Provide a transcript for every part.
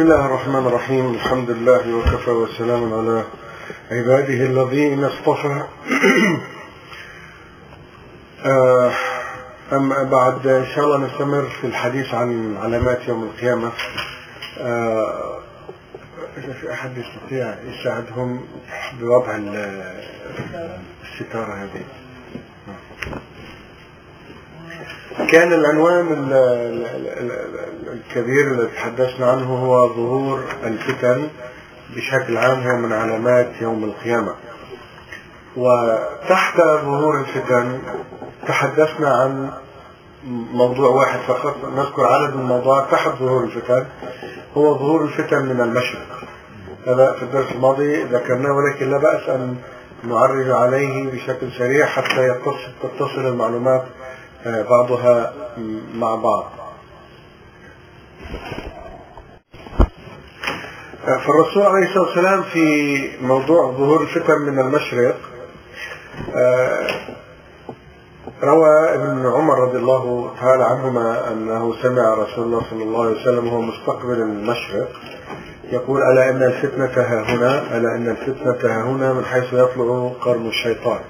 بسم الله الرحمن الرحيم. الحمد لله وكفى وسلام على عباده الذين اصطفى. آه، أما بعد إن شاء الله نستمر في الحديث عن علامات يوم القيامة. آه، إذا في أحد يستطيع يساعدهم بوضع ال- الستارة هذه. كان العنوان ال- ال- ال- ال- الكبير الذي تحدثنا عنه هو ظهور الفتن بشكل عام هو من علامات يوم القيامة. وتحت ظهور الفتن تحدثنا عن موضوع واحد فقط نذكر عدد من الموضوعات تحت ظهور الفتن هو ظهور الفتن من المشرق. هذا في الدرس الماضي ذكرناه ولكن لا بأس أن نعرج عليه بشكل سريع حتى يتصل المعلومات بعضها مع بعض. آه، فالرسول عليه الصلاة والسلام في موضوع ظهور الفتن من المشرق آه، روى ابن عمر رضي الله تعالى عنهما أنه سمع رسول الله صلى الله عليه وسلم وهو مستقبل المشرق يقول ألا إن الفتنة ها هنا؟ ألا إن الفتنة ها هنا من حيث يطلع قرن الشيطان.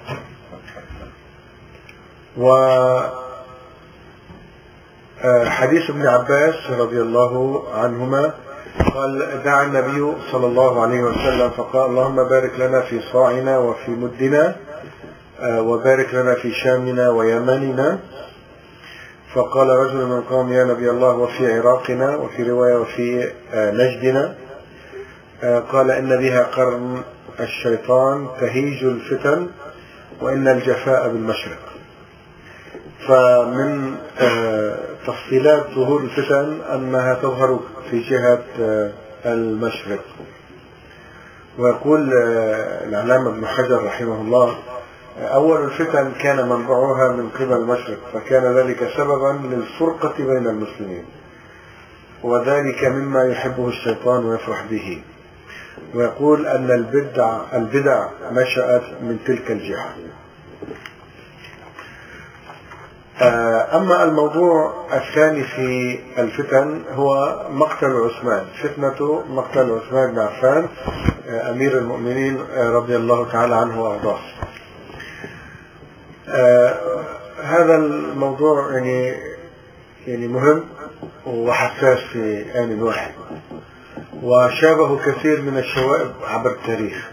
و آه، حديث ابن عباس رضي الله عنهما. قال دعا النبي صلى الله عليه وسلم فقال اللهم بارك لنا في صاعنا وفي مدنا آه، وبارك لنا في شامنا ويمننا. فقال رجل من قوم يا نبي الله وفي عراقنا وفي رواية وفي آه، نجدنا. آه، قال إن بها قرن الشيطان تهيج الفتن وإن الجفاء بالمشرق. فمن آه، تفصيلات ظهور الفتن أنها تظهر في جهة آه، المشرق ويقول آه، العلامة ابن حجر رحمه الله آه، أول الفتن كان منبعها من قبل المشرق فكان ذلك سببا للفرقة بين المسلمين وذلك مما يحبه الشيطان ويفرح به. ويقول أن البدع البدع نشأت من تلك الجهة. أما الموضوع الثاني في الفتن هو مقتل عثمان فتنة مقتل عثمان بن عفان آه، أمير المؤمنين آه، رضي الله تعالى عنه وأرضاه. آه، هذا الموضوع يعني يعني مهم وحساس في آن واحد وشابه كثير من الشوائب عبر التاريخ.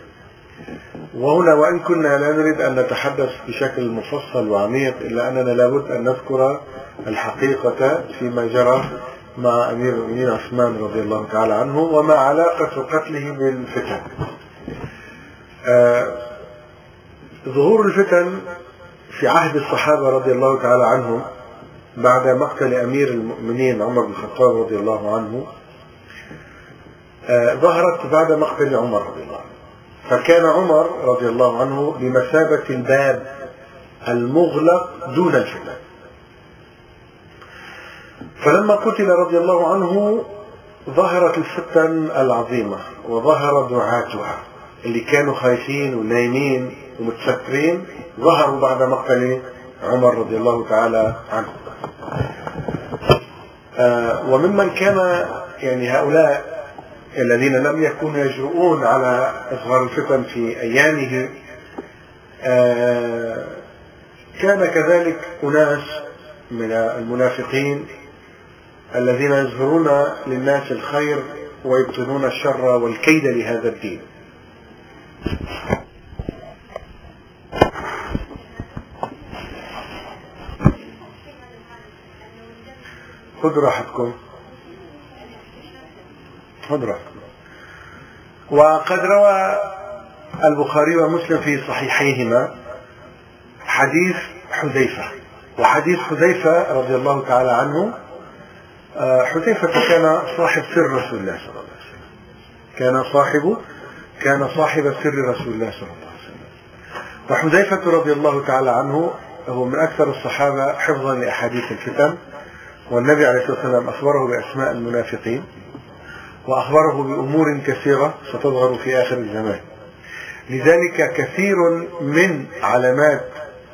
وهنا وإن كنا لا نريد أن نتحدث بشكل مفصل وعميق إلا أننا لابد أن نذكر الحقيقة فيما جرى مع أمير المؤمنين عثمان رضي الله تعالى عنه وما علاقة قتله بالفتن. آه ظهور الفتن في عهد الصحابة رضي الله تعالى عنهم بعد مقتل أمير المؤمنين عمر بن الخطاب رضي الله عنه آه ظهرت بعد مقتل عمر رضي الله عنه. فكان عمر رضي الله عنه بمثابة الباب المغلق دون الفتن فلما قتل رضي الله عنه ظهرت الفتن العظيمة وظهر دعاتها اللي كانوا خايفين ونايمين ومتسترين ظهروا بعد مقتل عمر رضي الله تعالى عنه. آه وممن كان يعني هؤلاء الذين لم يكونوا يجرؤون على إظهار الفتن في أيامه آه كان كذلك أناس من المنافقين الذين يظهرون للناس الخير ويبطنون الشر والكيد لهذا الدين. خذوا راحتكم. راحتكم وقد روى البخاري ومسلم في صحيحيهما حديث حذيفة. وحديث حذيفة رضي الله تعالى عنه آه، حذيفة كان صاحب سر رسول الله صلى الله عليه وسلم. كان صاحب كان صاحب سر رسول الله صلى الله عليه وسلم. وحذيفة رضي الله تعالى عنه هو من أكثر الصحابة حفظا لأحاديث الفتن والنبي عليه الصلاة والسلام أخبره بأسماء المنافقين. وأخبره بأمور كثيرة ستظهر في آخر الزمان. لذلك كثير من علامات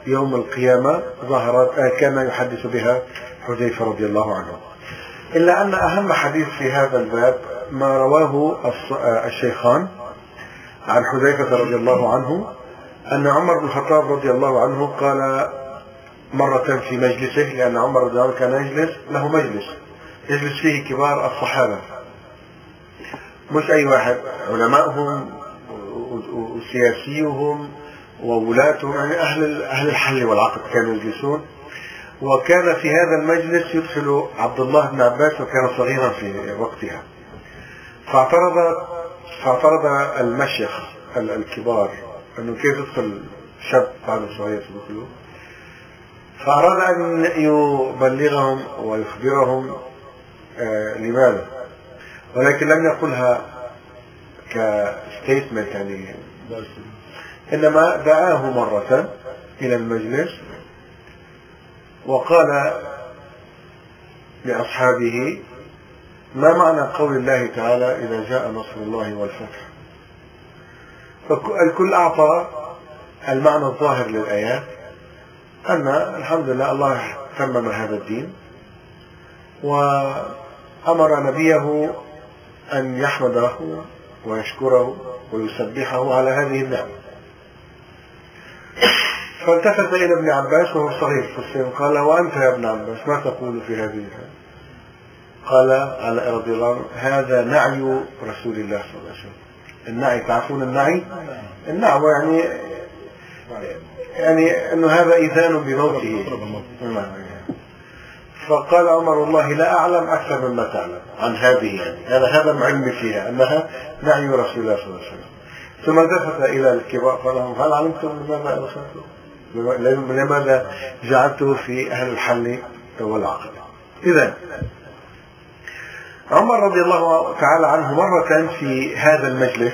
يوم القيامة ظهرت آه، كان يحدث بها حذيفة رضي الله عنه. إلا أن أهم حديث في هذا الباب ما رواه الشيخان عن حذيفة رضي الله عنه أن عمر بن الخطاب رضي الله عنه قال مرة في مجلسه لأن عمر رضي الله عنه كان يجلس له مجلس يجلس فيه كبار الصحابة. مش أي واحد علمائهم وسياسيهم وولاتهم يعني أهل أهل الحل والعقد كانوا يجلسون. وكان في هذا المجلس يدخل عبد الله بن عباس وكان صغيرا في وقتها. فاعترض فاعترض المشيخ الكبار أنه كيف يدخل شاب بعد صغير يدخلوا فأراد أن يبلغهم ويخبرهم آه لماذا؟ ولكن لم يقلها كستيتمنت يعني. إنما دعاه مرة إلى المجلس وقال لأصحابه ما معنى قول الله تعالى إذا جاء نصر الله والفتح؟ فالكل أعطى المعنى الظاهر للآيات أن الحمد لله الله تمم هذا الدين وأمر نبيه أن يحمده ويشكره ويسبحه على هذه النعمة فالتفت إلى ابن عباس وهو صغير في السن. قال وأنت يا ابن عباس ما تقول في هذه قال على رضي الله عنه هذا نعي رسول الله صلى الله عليه وسلم. النعي تعرفون النعي؟ النعي يعني يعني انه هذا اذان بموته. فقال عمر والله لا أعلم أكثر مما تعلم عن هذه يعني هذا هذا علمي فيها أنها نعي رسول الله صلى الله عليه وسلم ثم التفت إلى الكبار قال لهم هل علمتم لماذا ادخلتم؟ لماذا جعلته في أهل الحل والعقد؟ اذا عمر رضي الله تعالى عنه مرة في هذا المجلس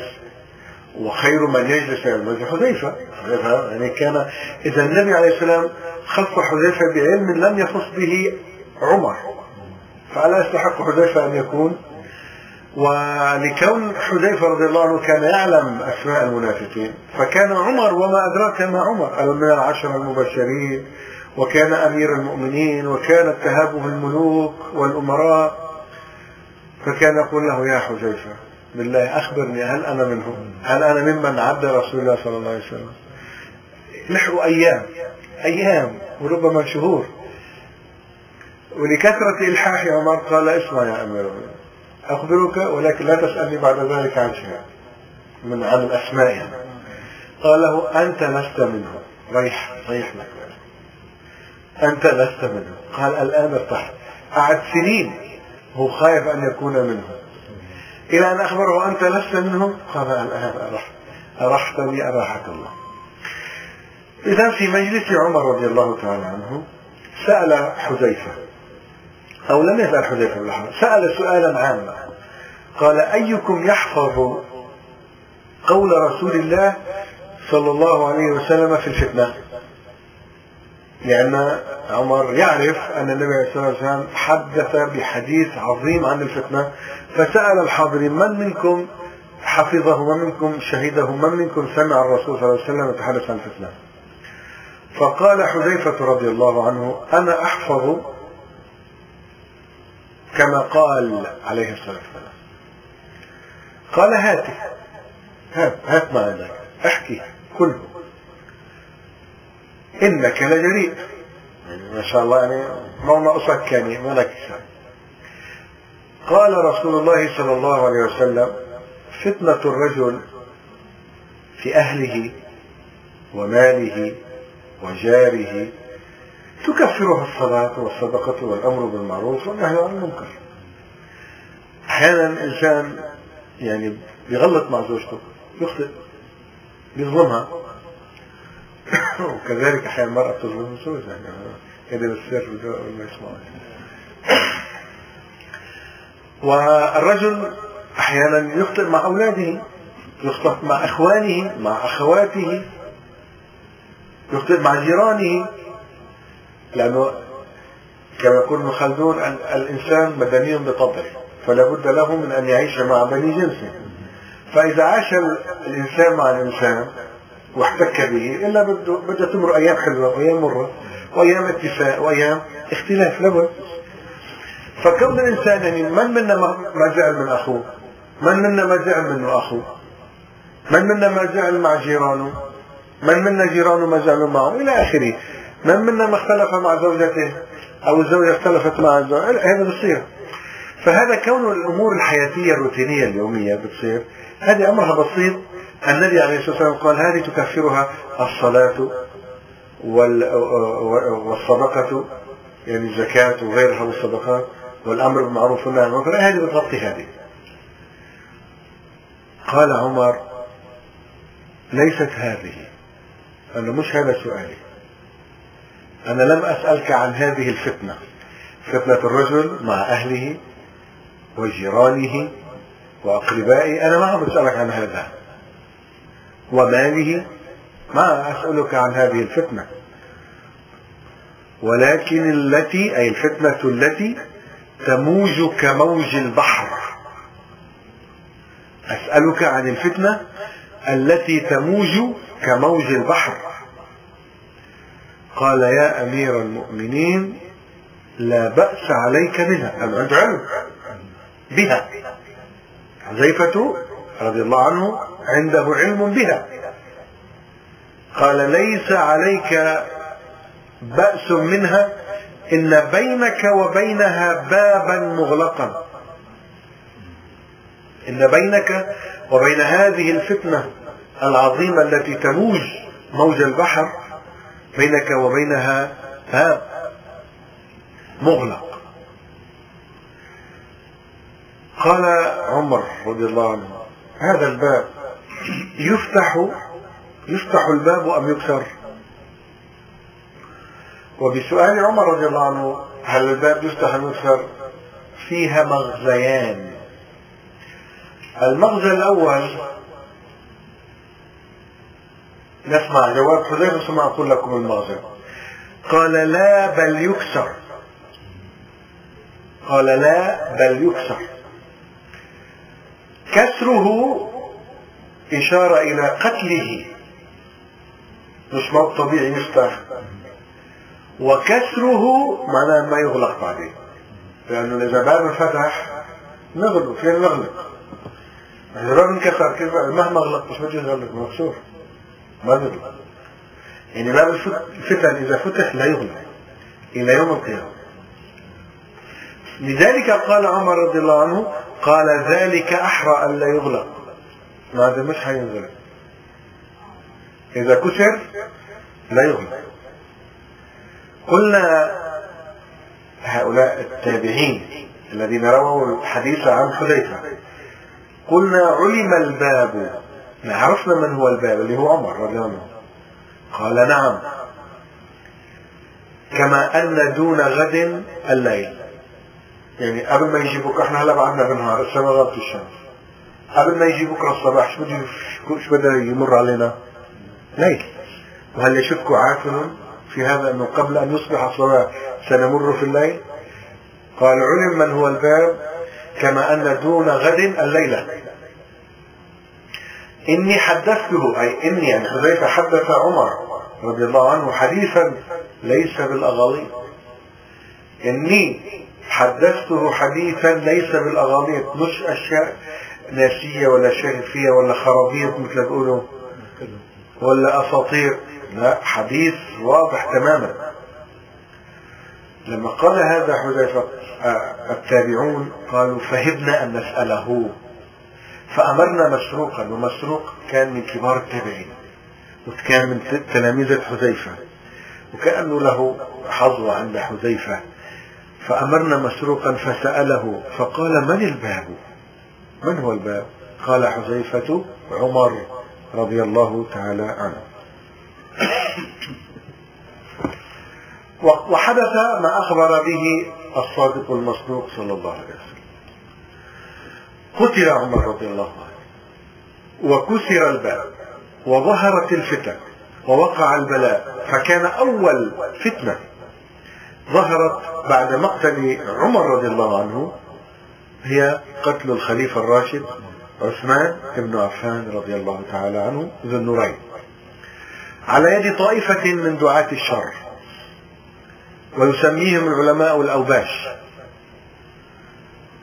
وخير من يجلس في المجلس حذيفة حذيفة يعني كان إذا النبي عليه السلام خص حذيفة بعلم لم يخص به عمر. فألا يستحق حذيفة أن يكون. ولكون حذيفة رضي الله عنه كان يعلم أسماء المنافقين. فكان عمر وما أدراك ما عمر. من العشر المبشرين. وكان أمير المؤمنين. وكانت تهابه الملوك والأمراء. فكان يقول له يا حذيفة بالله أخبرني هل أنا منهم؟ هل أنا ممن عد رسول الله صلى الله عليه وسلم؟ نحو أيام. أيام. وربما شهور. ولكثرة إلحاح عمر قال إسمع يا أمير المؤمنين أخبرك ولكن لا تسألني بعد ذلك عن شيء من عن الأسماء. قال له أنت لست منهم. ريح ريح لك. أنت لست منهم. قال الآن ارتحت قعد سنين هو خايف أن يكون منهم. إلى أن أخبره أنت لست منهم؟ قال الآن أرحت أرحتني أراحك الله. إذا في مجلس عمر رضي الله تعالى عنه سأل حذيفة. أو لم يسأل حذيفة بن سأل سؤالا عاما قال أيكم يحفظ قول رسول الله صلى الله عليه وسلم في الفتنة؟ لأن عمر يعرف أن النبي عليه الصلاة والسلام حدث بحديث عظيم عن الفتنة. فسأل الحاضرين من منكم حفظه؟ من منكم شهده؟ من منكم سمع الرسول صلى الله عليه وسلم يتحدث عن الفتنة؟ فقال حذيفة رضي الله عنه أنا أحفظ كما قال عليه الصلاة والسلام. قال هاته هات هات ما عندك. احكي كله. إنك لجريء. يعني ما شاء الله يعني ما ناقصك يعني ما لك قال رسول الله صلى الله عليه وسلم فتنة الرجل في أهله وماله وجاره تكفرها الصلاة والصدقة والأمر بالمعروف والنهي عن المنكر. أحيانا الإنسان يعني بيغلط مع زوجته يخطئ بيظلمها. وكذلك أحيانا المرأة تظلم زوجها يعني كده بالسر ما يسمع والرجل أحيانا يخطئ مع أولاده يخطئ مع إخوانه مع أخواته يخطئ مع جيرانه. لأنه كما يقول ابن خلدون الإنسان مدني بطبعه فلا بد له من أن يعيش مع بني جنسه. فإذا عاش الإنسان مع الإنسان واحتك به إلا بده بدها تمر أيام حلوة وأيام مرة وأيام اتفاق وأيام اختلاف لابد. فكون الإنسان يعني من منا ما زعل من أخوه؟ من منا ما زعل منه أخوه؟ من منا ما زعل مع جيرانه؟ من منا جيرانه ما زعلوا معه؟ إلى آخره. من منا ما اختلف مع زوجته أو الزوجة اختلفت مع الزوج هذا بصير. فهذا كون الأمور الحياتية الروتينية اليومية بتصير هذه أمرها بسيط. النبي عليه الصلاة والسلام قال هذه تكفرها الصلاة والصدقة يعني الزكاة وغيرها والصدقات والأمر بالمعروف والنهي عن المنكر. هذه بتغطي هذه. قال عمر ليست هذه. أنا مش هذا سؤالي. أنا لم أسألك عن هذه الفتنة. فتنة الرجل مع أهله وجيرانه وأقربائه. أنا ما عم بسألك عن هذا. وماله. ما أسألك عن هذه الفتنة. ولكن التي أي الفتنة التي تموج كموج البحر. أسألك عن الفتنة التي تموج كموج البحر. قال يا أمير المؤمنين لا بأس عليك منها علم بها. حذيفة رضي الله عنه عنده علم بها. قال ليس عليك بأس منها إن بينك وبينها بابا مغلقا. إن بينك وبين هذه الفتنة العظيمة التي تموج موج البحر بينك وبينها باب مغلق. قال عمر رضي الله عنه هذا الباب يفتح يفتح الباب أم يكسر؟ وبسؤال عمر رضي الله عنه هل الباب يفتح أم يكسر؟ فيها مغزيان. المغزى الأول نسمع جواب حذيفة ثم أقول لكم المغزى قال لا بل يكسر. قال لا بل يكسر. كسره إشارة إلى قتله. مش موت طبيعي يفتح وكسره معناه ما يغلق بعدين. لأنه إذا باب انفتح نغلق فين نغلق. إذا باب انكسر مهما غلق مش بده يغلق مكسور. ما يغلق يعني باب الفتن إذا فتح لا يغلق إلى يوم القيامة. لذلك قال عمر رضي الله عنه قال ذلك أحرى أن لا يغلق. هذا مش حينغلق إذا كسر لا يغلق. قلنا هؤلاء التابعين الذين رووا الحديث عن حذيفة قلنا علم الباب عرفنا من هو الباب اللي هو عمر رضي الله عنه. قال نعم كما أن دون غد الليل. يعني قبل ما يجي بكره إحنا هلا بعدنا بالنهار السماء غابت الشمس. قبل ما يجي بكره الصباح شو بده شو بده يمر علينا؟ ليل. وهل يشك عاقل في هذا إنه قبل أن يصبح الصباح سنمر في الليل؟ قال علم من هو الباب كما أن دون غد الليلة. إني حدثته أي إني يعني حذيفه حدث عمر رضي الله عنه حديثا ليس بالأغاليط. إني حدثته حديثا ليس بالأغاليط مش أشياء ناسية ولا شرفية ولا خرابيط مثل تقولوا ولا أساطير. لا حديث واضح تماما. لما قال هذا حذيفة التابعون قالوا فهبنا أن نسأله فأمرنا مسروقا ومسروق كان من كبار التابعين وكان من تلاميذ حذيفة وكأنه له حظوة عند حذيفة. فأمرنا مسروقا فسأله فقال من الباب؟ من هو الباب؟ قال حذيفة عمر رضي الله تعالى عنه. وحدث ما أخبر به الصادق المصدوق صلى الله عليه وسلم. قتل عمر رضي الله عنه. وكسر الباب وظهرت الفتن ووقع البلاء فكان أول فتنة. ظهرت بعد مقتل عمر رضي الله عنه هي قتل الخليفة الراشد عثمان بن عفان رضي الله تعالى عنه ذو النورين. على يد طائفة من دعاة الشر ويسميهم العلماء الأوباش.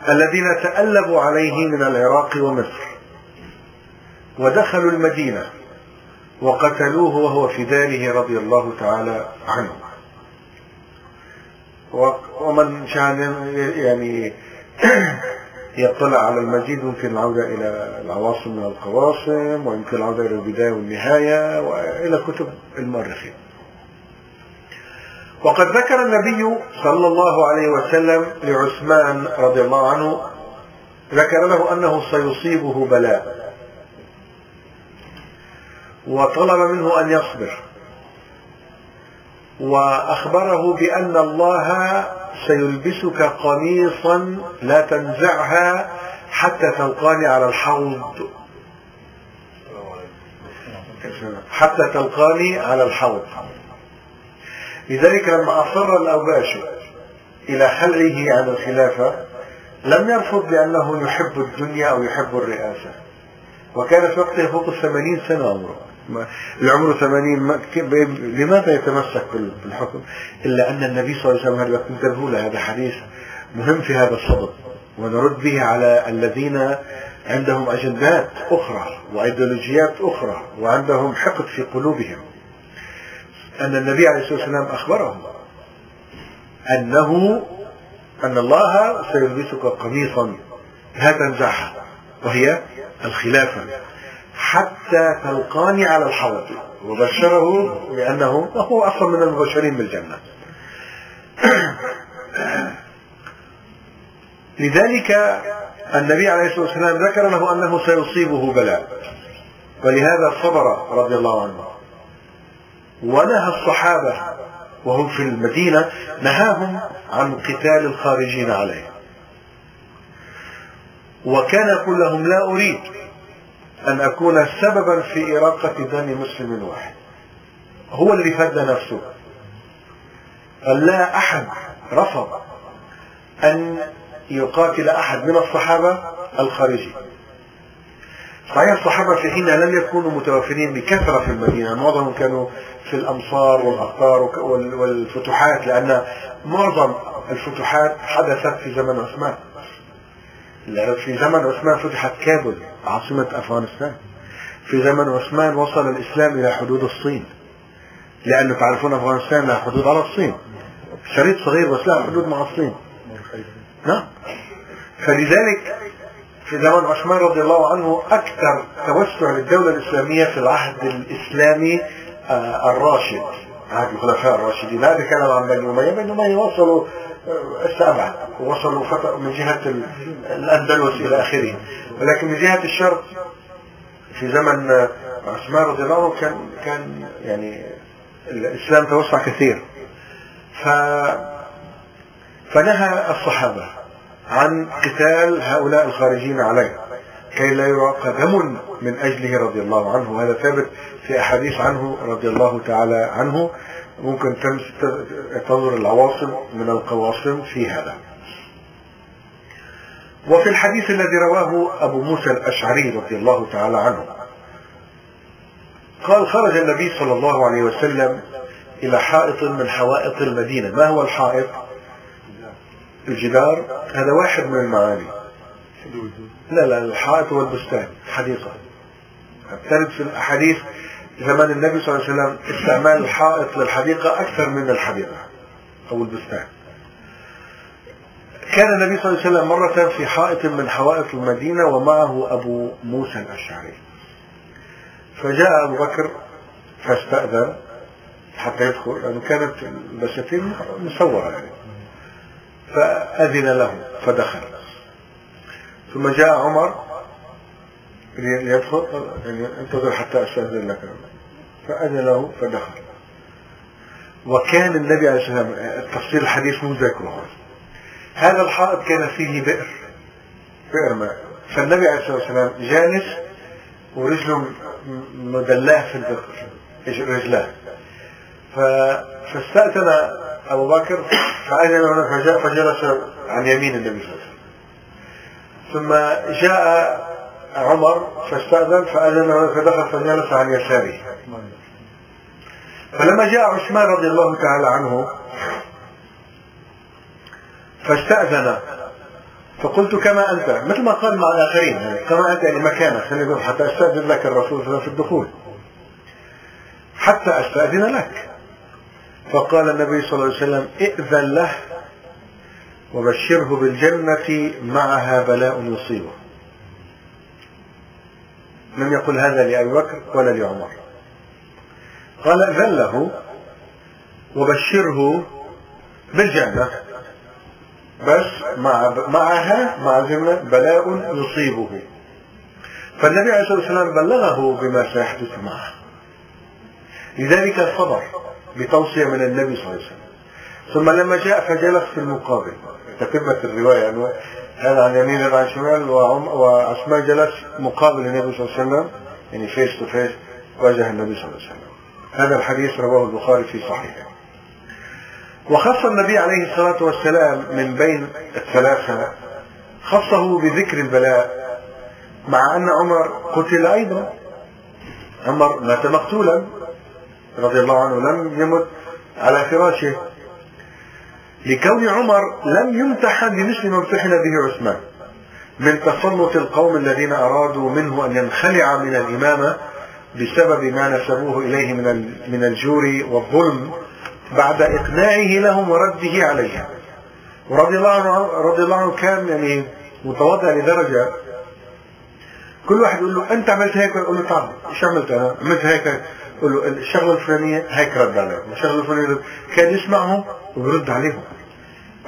الذين تألبوا عليه من العراق ومصر ودخلوا المدينة وقتلوه وهو في داره رضي الله تعالى عنه. ومن كان يعني يطلع على المزيد يمكن العودة إلى العواصم من ويمكن العودة إلى البداية والنهاية وإلى كتب المؤرخين. وقد ذكر النبي صلى الله عليه وسلم لعثمان رضي الله عنه ذكر له أنه سيصيبه بلاء. وطلب منه أن يصبر. وأخبره بأن الله سيلبسك قميصا لا تنزعها حتى تلقاني على الحوض. حتى تلقاني على الحوض. لذلك لما أصر الأوباش إلى خلعه عن الخلافة لم يرفض لأنه يحب الدنيا أو يحب الرئاسة. وكان في وقته فوق الثمانين سنة عمره. العمر ثمانين لماذا يتمسك بالحكم؟ إلا أن النبي صلى الله عليه وسلم هذا انتبهوا له هذا حديث مهم في هذا الصدد. ونرد به على الذين عندهم أجندات أخرى وأيديولوجيات أخرى وعندهم حقد في قلوبهم. أن النبي عليه الصلاة والسلام أخبرهم. أنه أن الله سيلبسك قميصا لا تنزعها وهي الخلافة حتى تلقاني على الحوض. وبشره بأنه هو أصلا من المبشرين بالجنة. لذلك النبي عليه الصلاة والسلام ذكر له أنه سيصيبه بلاء. ولهذا صبر رضي الله عنه. ونهى الصحابة وهم في المدينة نهاهم عن قتال الخارجين عليه. وكان يقول لهم لا أريد أن أكون سببا في إراقة دم مسلم واحد. هو اللي فد نفسه. قال لا أحد رفض أن يقاتل أحد من الصحابة الخارجي صحيح الصحابة في حينها لم يكونوا متوفرين بكثرة في المدينة معظمهم كانوا في الأمصار والأقطار والفتوحات لأن معظم الفتوحات حدثت في زمن عثمان. في زمن عثمان فتحت كابل عاصمة أفغانستان. في زمن عثمان وصل الإسلام إلى حدود الصين. لأنه تعرفون أفغانستان لها حدود على الصين. شريط صغير بس لها حدود مع الصين. نعم. فلذلك في زمن عثمان رضي الله عنه أكثر توسع للدولة الإسلامية في العهد الإسلامي آه الراشد عهد الخلفاء الراشدين. هذا كلام عن بني أمية. بني أمية وصلوا استبعد وصلوا من جهة الأندلس إلى آخره. ولكن من جهة الشرق في زمن عثمان رضي الله عنه كان كان يعني الإسلام توسع كثير. ف فنهى الصحابة. عن قتال هؤلاء الخارجين عليه كي لا يراق دم من أجله رضي الله عنه. وهذا ثابت في أحاديث عنه رضي الله تعالى عنه. ممكن تنظر العواصم من القواصم في هذا. وفي الحديث الذي رواه أبو موسى الأشعري رضي الله تعالى عنه قال خرج النبي صلى الله عليه وسلم إلى حائط من حوائط المدينة. ما هو الحائط؟ الجدار هذا واحد من المعاني. لا لا الحائط هو البستان حديقة. ترد في الأحاديث زمان النبي صلى الله عليه وسلم استعمال الحائط للحديقة أكثر من الحديقة أو البستان. كان النبي صلى الله عليه وسلم مرة في حائط من حوائط المدينة ومعه أبو موسى الأشعري. فجاء أبو بكر فاستأذن حتى يدخل لأنه كانت البساتين مصورة يعني. فأذن له فدخل. ثم جاء عمر يدخل يعني انتظر حتى أستأذن لك. فأذن له فدخل. وكان النبي عليه الصلاة والسلام التفسير الحديث مو ذاكره هذا الحائط كان فيه بئر. بئر ماء فالنبي عليه الصلاة والسلام جالس ورجله مدلاه في البئر رجلاه. فاستأذن أبو بكر فأذن له فجاء فجلس عن يمين النبي صلى الله عليه وسلم. ثم جاء عمر فاستأذن فأذن فدخل فجلس عن يساره. فلما جاء عثمان رضي الله تعالى عنه فاستأذن. فقلت كما أنت مثل ما قال مع الآخرين يعني كما أنت يعني مكانك خلينا حتى أستأذن لك الرسول صلى الله عليه وسلم في الدخول. حتى أستأذن لك. فقال النبي صلى الله عليه وسلم ائذن له وبشره بالجنة معها بلاء يصيبه. لم يقل هذا لأبي بكر ولا لعمر. قال ائذن له وبشره بالجنة بس مع معها مع الجنة بلاء يصيبه. فالنبي عليه الصلاة والسلام بلغه بما سيحدث معه. لذلك صبر بتوصية من النبي صلى الله عليه وسلم. ثم لما جاء فجلس في المقابل تتمة الرواية يعني هذا عن يمين عن شمال وعثمان جلس مقابل النبي صلى الله عليه وسلم يعني face to face واجه النبي صلى الله عليه وسلم. هذا الحديث رواه البخاري في صحيحه. وخص النبي عليه الصلاة والسلام من بين الثلاثة خصه بذكر البلاء مع أن عمر قتل أيضا. عمر مات مقتولا. رضي الله عنه لم يمت على فراشه. لكون عمر لم يمتحن بمثل ما امتحن به عثمان. من تسلط القوم الذين أرادوا منه أن ينخلع من الإمامة بسبب ما نسبوه إليه من من الجور والظلم بعد إقناعه لهم ورده عليهم ورضي الله عنه رضي الله عنه كان يعني متواضع لدرجة. كل واحد يقول له أنت عملت هيك؟ يقول له طب إيش عملت أنا؟ عملت هيك يقول له الشغلة الفلانية هيك رد عليه الشغلة الفلانية كان يسمعهم ويرد عليهم.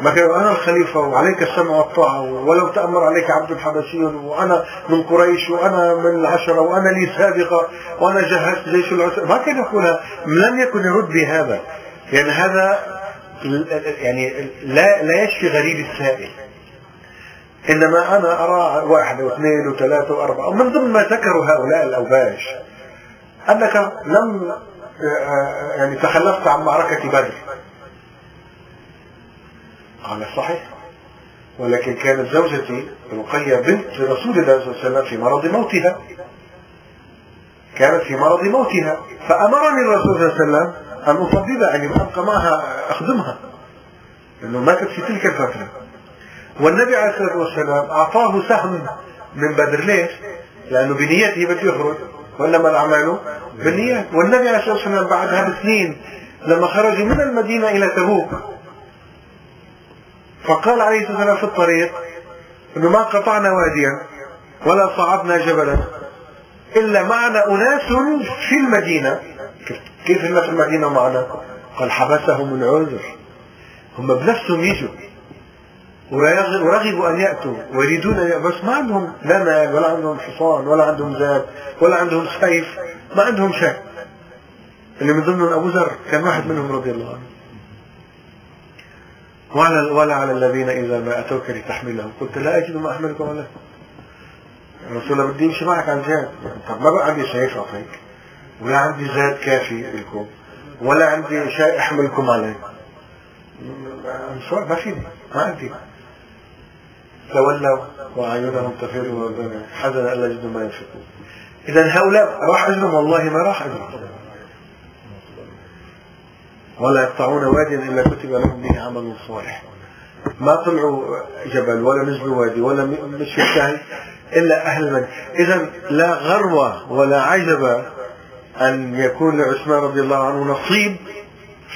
ما كان أنا الخليفة وعليك السمع والطاعة ولو تأمر عليك عبد حبشي وأنا من قريش وأنا من العشرة وأنا لي سابقة وأنا جهزت جيش العسرة ما كان يقولها لم يكن يرد بهذا. يعني هذا يعني لا لا يشفي غريب السائل. إنما أنا أرى واحد واثنين وثلاثة وأربعة. ومن ضمن ما ذكروا هؤلاء الأوباش أنك لم يعني تخلفت عن معركة بدر. قال صحيح. ولكن كانت زوجتي رقية بنت رسول الله صلى الله عليه وسلم في مرض موتها. كانت في مرض موتها. فأمرني الرسول صلى الله عليه وسلم أن أفضلها يعني أبقى معها أخدمها. لأنه ماتت في تلك الفترة. والنبي عليه الصلاة والسلام أعطاه سهم من بدر ليش؟ لأنه بنيته بده يخرج وإنما الأعمال بالنيات. والنبي عليه الصلاة والسلام بعدها بسنين لما خرجوا من المدينة إلى تبوك فقال عليه الصلاة والسلام في الطريق أنه ما قطعنا واديا ولا صعدنا جبلا إلا معنا أناس في المدينة. كيف الناس في المدينة معنا؟ قال حبسهم العذر هم بنفسهم يجوا. ورغبوا أن يأتوا ويريدون بس ما عندهم لا مال ولا عندهم حصان ولا عندهم زاد ولا عندهم سيف ما عندهم شيء. اللي من ضمنهم أبو ذر كان واحد منهم رضي الله عنه. وعلى ولا على الذين إذا ما أتوك لتحملهم. قلت لا أجد ما أحملكم عليه رسول الله بدي أمشي معك على الجهاد طب ما بقى عندي سيف أعطيك ولا عندي زاد كافي لكم ولا عندي شيء أحملكم عليه. ما فيني ما عندي. تولوا وأعينهم تفيض حزن ألا يجدوا ما ينفقون. إذا هؤلاء راح أجرهم والله ما راح أجرهم ولا يقطعون واديا إلا كتب لهم به عمل صالح. ما طلعوا جبل ولا نزلوا وادي ولا مش في إلا أهل المدينة. إذا لا غروة ولا عجب أن يكون لعثمان رضي الله عنه نصيب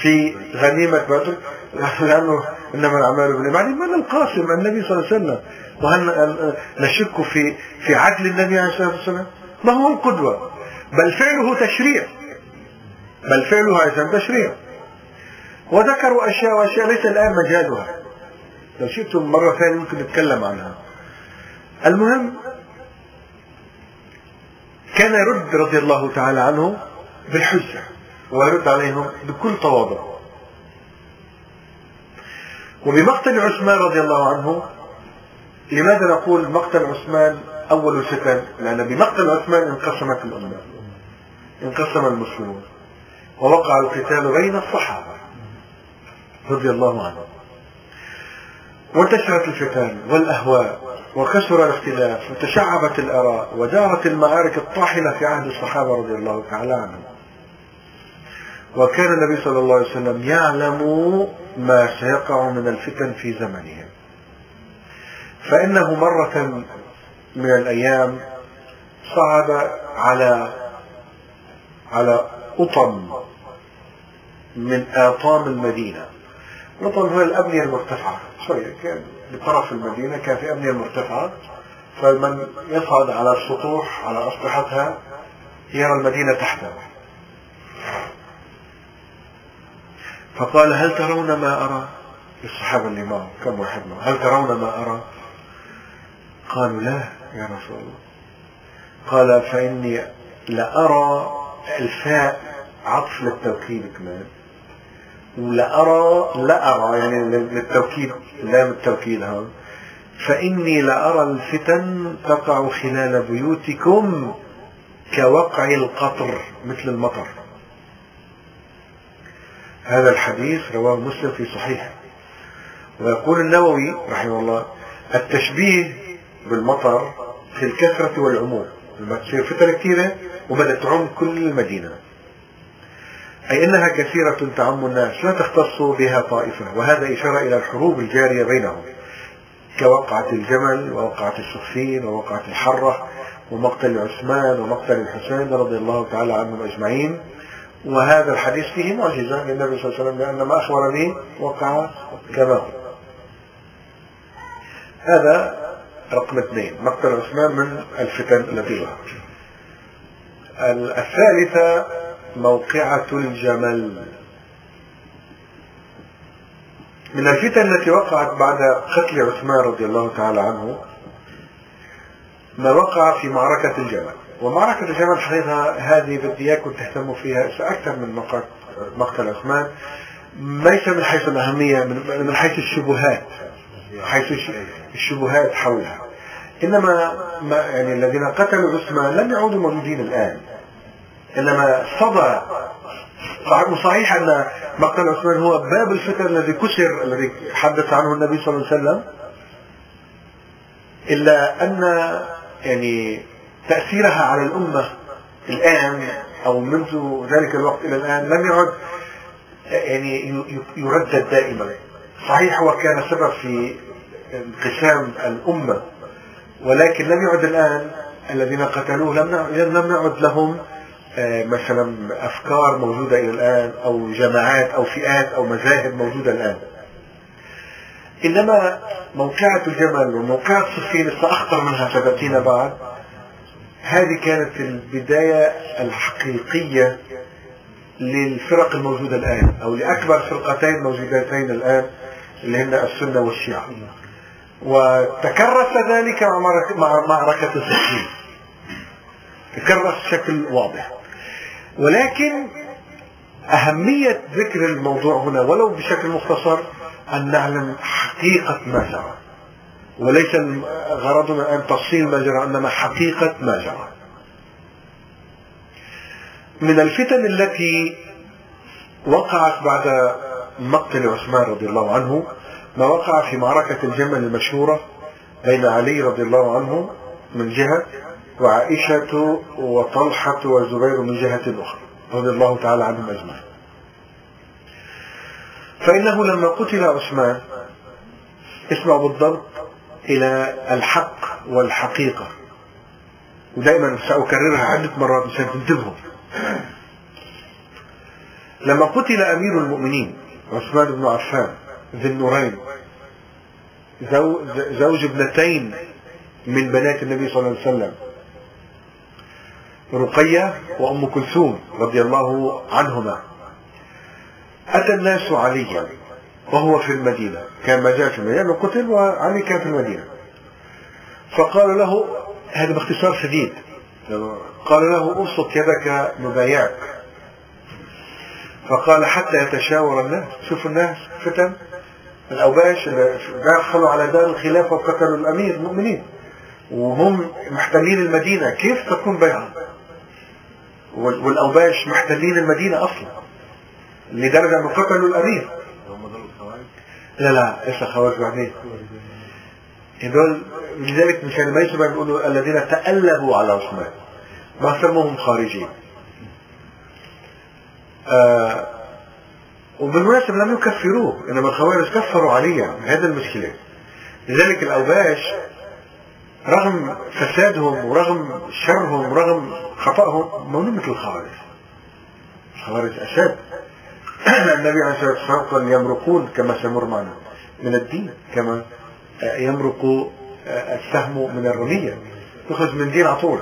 في غنيمة بدر لأنه إنما الأعمال بالنيات بعدين من القاسم النبي صلى الله عليه وسلم وهل نشك في في عدل النبي عليه الصلاة والسلام؟ ما هو القدوة. بل فعله تشريع. بل فعله أيضا تشريع. وذكروا أشياء وأشياء ليس الآن مجالها. لو شئتم مرة ثانية ممكن نتكلم عنها. المهم كان يرد رضي الله تعالى عنه بالحجة ويرد عليهم بكل تواضع. وبمقتل عثمان رضي الله عنه لماذا نقول مقتل عثمان أول الفتن؟ لأن بمقتل عثمان انقسمت الأمة انقسم المسلمون ووقع القتال بين الصحابة رضي الله عنهم. وانتشرت الفتن والأهواء وكثر الاختلاف وتشعبت الآراء ودارت المعارك الطاحنة في عهد الصحابة رضي الله تعالى عنهم. وكان النبي صلى الله عليه وسلم يعلم ما سيقع من الفتن في زمنهم. فإنه مرة من الأيام صعد على على أطم من آطام المدينة. الأطم هو الأبنية المرتفعة. شوية كان بطرف المدينة كان في أبنية مرتفعة فمن يصعد على السطوح على أسطحتها يرى المدينة تحته. فقال هل ترون ما أرى؟ الصحابة اللي معه كم واحد معه؟ هل ترون ما أرى؟ قالوا لا يا رسول الله. قال فإني لأرى الفاء عطف للتوكيد كمان. ولأرى لا أرى يعني للتوكيد لام التوكيد هون فإني لأرى الفتن تقع خلال بيوتكم كوقع القطر مثل المطر. هذا الحديث رواه مسلم في صحيحه. ويقول النووي رحمه الله التشبيه بالمطر في الكثرة والعموم لما تصير فترة كثيرة وبدأت تعم كل المدينة. أي أنها كثيرة تعم الناس لا تختص بها طائفة وهذا إشارة إلى الحروب الجارية بينهم. كوقعة الجمل ووقعة الصفين ووقعة الحرة ومقتل عثمان ومقتل الحسين رضي الله تعالى عنهم أجمعين. وهذا الحديث فيه معجزة للنبي صلى الله عليه وسلم لأن ما أخبر به وقع كما هو. هذا رقم اثنين مقتل عثمان من الفتن التي ظهرت. الثالثة موقعة الجمل. من الفتن التي وقعت بعد قتل عثمان رضي الله تعالى عنه ما وقع في معركة الجمل. ومعركة الجمل حقيقة هذه بدي إياكم تهتموا فيها أكثر من مقتل عثمان ليس من حيث الأهمية من حيث الشبهات حيث الشبهات حولها. إنما ما يعني الذين قتلوا عثمان لم يعودوا موجودين الآن. إنما صدى صحيح أن مقتل عثمان هو باب الفتن الذي كسر الذي حدث عنه النبي صلى الله عليه وسلم إلا أن يعني تأثيرها على الأمة الآن أو منذ ذلك الوقت إلى الآن لم يعد يعني يردد دائما. صحيح هو كان سبب في انقسام الأمة ولكن لم يعد الآن الذين قتلوه لم نعد لهم آه، مثلا أفكار موجودة إلى الآن أو جماعات أو فئات أو مذاهب موجودة الآن. إنما موقعة الجمل وموقعة صفين سأخطر منها ستأتينا بعد. هذه كانت البداية الحقيقية للفرق الموجودة الآن أو لأكبر فرقتين موجودتين الآن اللي هن السنة والشيعة. وتكرس ذلك مع معركة الصفين تكرس بشكل واضح. ولكن أهمية ذكر الموضوع هنا ولو بشكل مختصر أن نعلم حقيقة ما جرى وليس غرضنا أن تفصيل ما جرى إنما حقيقة ما جرى. من الفتن التي وقعت بعد مقتل عثمان رضي الله عنه ما وقع في معركة الجمل المشهورة بين علي رضي الله عنه من جهة وعائشة وطلحة والزبير من جهة أخرى رضي الله تعالى عنهم أجمعين. فإنه لما قتل عثمان اسمعوا بالضبط إلى الحق والحقيقة. ودائما سأكررها عدة مرات مشان تنتبهوا. لما قتل أمير المؤمنين عثمان بن عفان ذي النورين زوج ابنتين من بنات النبي صلى الله عليه وسلم رقية وأم كلثوم رضي الله عنهما أتى الناس عليا. وهو في المدينة. كان ما جاء في المدينة قتل وعلي كان في المدينة. فقال له هذا باختصار شديد. قال له أبسط يدك نبايعك فقال حتى يتشاور الناس شوفوا الناس فتن. الأوباش دخلوا على دار الخلافة وقتلوا الأمير المؤمنين. وهم محتلين المدينة. كيف تكون بيعة والأوباش محتلين المدينة أصلا. لدرجة أنه قتلوا الأمير. لا لا لسه خوارج بعدين هدول لذلك مشان ما يسمع بيقولوا الذين تألهوا على عثمان ما سموهم خارجين. آه وبالمناسبة لم يكفروه إنما الخوارج كفروا عليا هذا المشكلة. لذلك الأوباش رغم فسادهم ورغم شرهم ورغم خطأهم مو مثل الخوارج. الخوارج أشد. النبي عليه الصلاة والسلام قال يمرقون كما سيمر معنا. من الدين كما يمرق السهم من الرمية تخرج من الدين على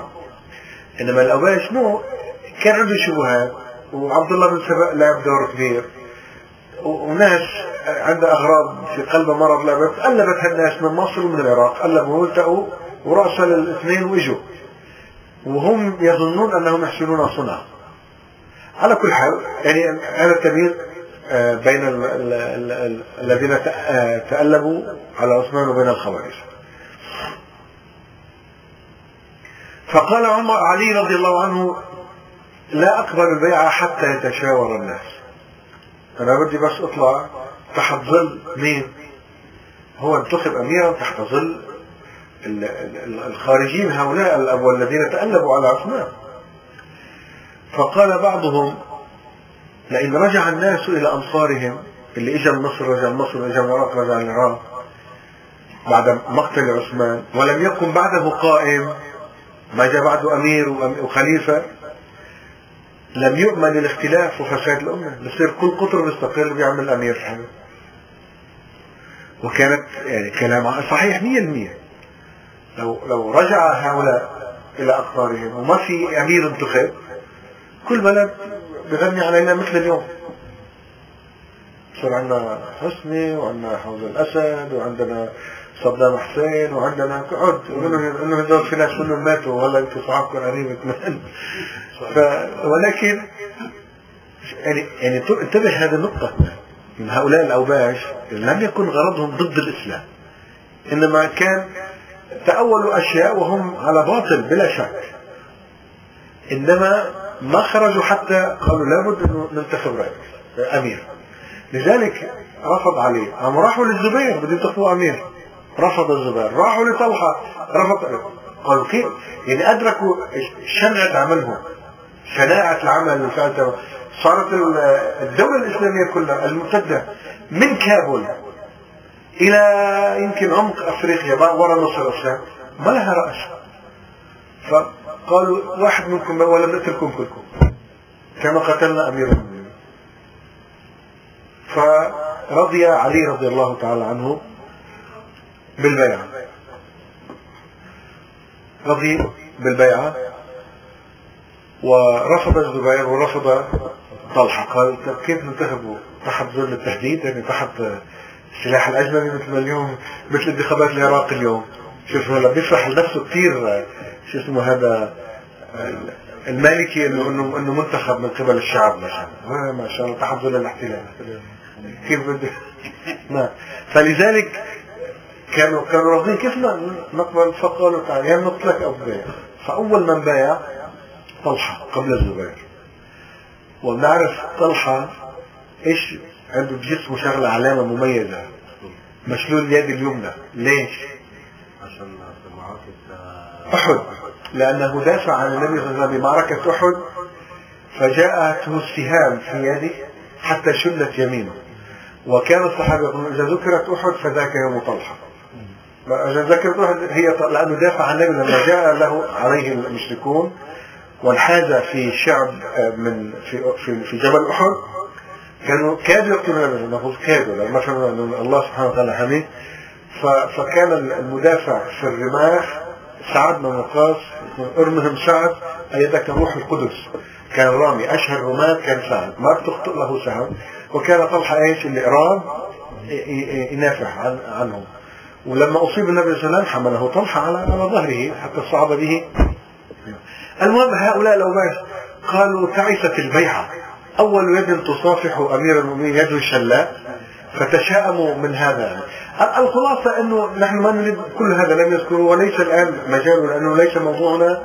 إنما الأوباش مو كان عنده شبهات وعبد الله بن سبأ لعب دور كبير. وناس عندها أغراض في قلبها مرض لعبت قلبت هالناس من مصر ومن العراق قلبوا والتقوا ورأسل الإثنين وإجوا. وهم يظنون أنهم يحسنون صنعا. على كل حال يعني هذا التمييز آه، بين الذين آه، تألبوا على عثمان وبين الخوارج. فقال عمر علي رضي الله عنه لا أقبل البيعة حتى يتشاور الناس. أنا بدي بس أطلع تحت ظل مين؟ هو انتخب أميرا تحت ظل الخارجين هؤلاء والذين تألبوا على عثمان. فقال بعضهم لئن رجع الناس إلى أمصارهم اللي إجا من مصر رجع من مصر إجا من العراق رجع من العراق بعد مقتل عثمان ولم يكن بعده قائم ما جاء بعده أمير وخليفة لم يؤمن الاختلاف وفساد الأمة. بصير كل قطر بيستقل بيعمل أمير حلو وكانت يعني كلام صحيح 100% لو لو رجع هؤلاء إلى أقطارهم وما في أمير انتخب كل بلد بغني علينا مثل اليوم. صار عندنا حسني وعندنا حوض الأسد وعندنا صدام حسين وعندنا قعد انه هذول في ناس منهم ماتوا؟ ولا أنتم صحابكم قريب ف ولكن يعني يعني انتبه هذه النقطة. من هؤلاء الأوباش لم يكن غرضهم ضد الإسلام. إنما كان تأولوا أشياء وهم على باطل بلا شك. إنما ما خرجوا حتى قالوا لابد أنه ننتخب رئيس أمير. لذلك رفض علي. هم راحوا للزبير بده ينتخبوا أمير. رفض الزبير. راحوا لطلحة. رفض قالوا كيف؟ يعني أدركوا شنعة عملهم. شناعة العمل صارت الدولة الإسلامية كلها الممتدة من كابول إلى يمكن عمق أفريقيا وراء مصر الإسلام ما لها رأس. فقالوا واحد منكم ولم نقتلكم كلكم. كما قتلنا أمير المؤمنين. فرضي علي رضي الله تعالى عنه بالبيعة. رضي بالبيعة. ورفض الزبير ورفض طلحة. قال كيف ننتخبوا تحت ظل التهديد يعني تحت السلاح الأجنبي مثل ما اليوم مثل انتخابات العراق اليوم. شوف هلا بيفرح لنفسه كثير شو اسمه هذا المالكي انه انه إنه منتخب من قبل الشعب مثلا. آه، ما شاء الله تحت ظل الاحتلال كيف بده؟ نعم. فلذلك كانوا كانوا راضين كيف نقبل فقالوا تعالى يا نقتلك أو تبايع فأول من بايع طلحة قبل الزبير. ونعرف طلحة إيش؟ عنده بجسمه شغله علامة مميزة. مشلول اليد اليمنى. ليش؟ عشان معركه أحد. لأنه دافع عن النبي صلى الله عليه وسلم بمعركة أحد فجاءته السهام في يده حتى شلت يمينه. وكان الصحابة يقولون إذا ذكرت أحد فذاك يوم طلحة. ذكرت هي لأنه دافع عن النبي لما جاء له عليه المشركون. وانحاز في شعب آه، من في في, في جبل أحد. كانوا كادوا يقتلون النبي المفروض كادوا لما فهموا أن الله سبحانه وتعالى حميه فكان المدافع في الرماح سعد بن وقاص أرمهم سعد أيدك روح القدس. كان رامي أشهر رماة كان سعد ما بتخطئ له سهم وكان طلحة إيش؟ اللي اراد ينافع عن عنهم. ولما أصيب النبي صلى الله عليه وسلم حمله طلحة على على ظهره حتى صعد به. المهم هؤلاء الأوباش قالوا تعست البيعة. أول يد تصافح أمير المؤمنين يد الشلاء. فتشاءموا من هذا. الخلاصة أنه نحن ما نريد كل هذا لم نذكره وليس الآن مجال لأنه ليس موضوعنا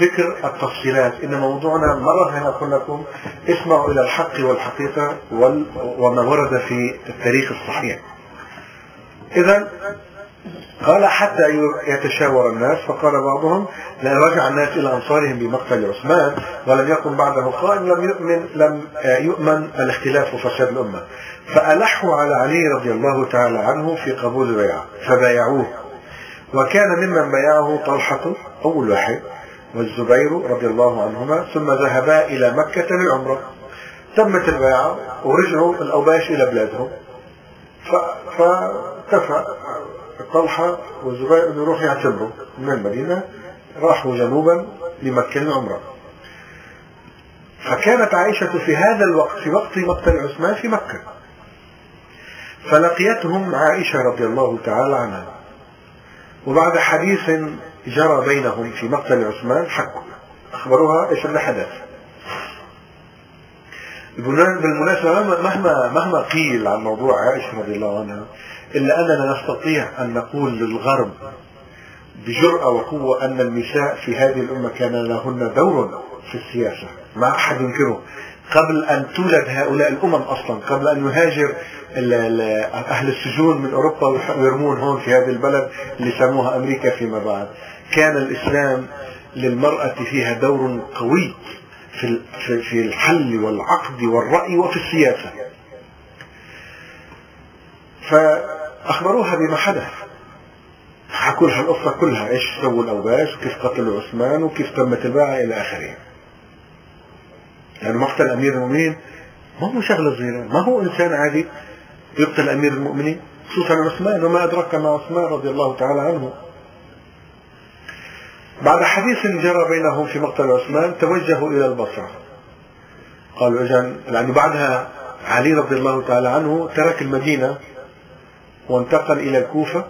ذكر التفصيلات إن موضوعنا مرة هنا أقول لكم اسمعوا إلى الحق والحقيقة وما ورد في التاريخ الصحيح. إذا قال حتى يتشاور الناس فقال بعضهم لا رجع الناس إلى أنصارهم بمقتل عثمان. ولم يكن بعده قائم لم يؤمن لم يؤمن الاختلاف وفساد الأمة. فألحوا على علي رضي الله تعالى عنه في قبول البيعه فبايعوه. وكان ممن بايعه طلحة اول واحد والزبير رضي الله عنهما ثم ذهبا إلى مكة للعمرة. تمت البيعة ورجعوا الأوباش إلى بلادهم. فاتفق طلحة والزبير انه يروح يعتمروا من المدينة. راحوا جنوبا لمكة العمرة فكانت عائشة في هذا الوقت في وقت مقتل عثمان في مكة. فلقيتهم عائشة رضي الله تعالى عنها. وبعد حديث جرى بينهم في مقتل عثمان حكوا أخبروها إيش اللي حدث. بالمناسبة مهما مهما قيل عن موضوع عائشة رضي الله عنها إلا أننا نستطيع أن نقول للغرب بجرأة وقوة أن النساء في هذه الأمة كان لهن دور في السياسة. ما أحد ينكره. قبل أن تولد هؤلاء الأمم أصلا قبل أن يهاجر أهل السجون من أوروبا ويرمون هون في هذه البلد اللي سموها أمريكا فيما بعد. كان الإسلام للمرأة فيها دور قوي في الحل والعقد والرأي وفي السياسة. فأخبروها بما حدث. حكوا لها القصة كلها. إيش سووا الأوباش وكيف قتلوا عثمان؟ وكيف تمت الباعة إلى آخره. يعني مقتل أمير المؤمنين ما هو شغلة صغيرة. ما هو إنسان عادي يقتل أمير المؤمنين خصوصا عثمان وما أدرك ما عثمان رضي الله تعالى عنه. بعد حديث جرى بينهم في مقتل عثمان توجهوا إلى البصرة. قالوا إذا يعني بعدها علي رضي الله تعالى عنه ترك المدينة وانتقل إلى الكوفة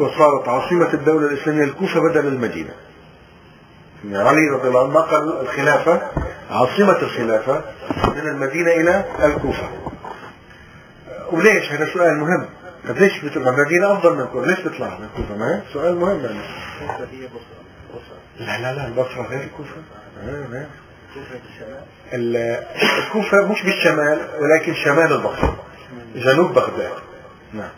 وصارت عاصمة الدولة الإسلامية الكوفة بدل المدينة. يعني علي رضي الله عنه نقل الخلافة عاصمة الخلافة من المدينة إلى الكوفة. وليش هذا سؤال مهم؟ طب ليش بتطلع؟ المدينة أفضل من الكوفة ليش بتطلع من الكوفة ما سؤال مهم يعني. لا لا لا البصرة غير الكوفة غير الكوفة مش بالشمال ولكن شمال البصرة جنوب بغداد. نعم.